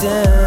distant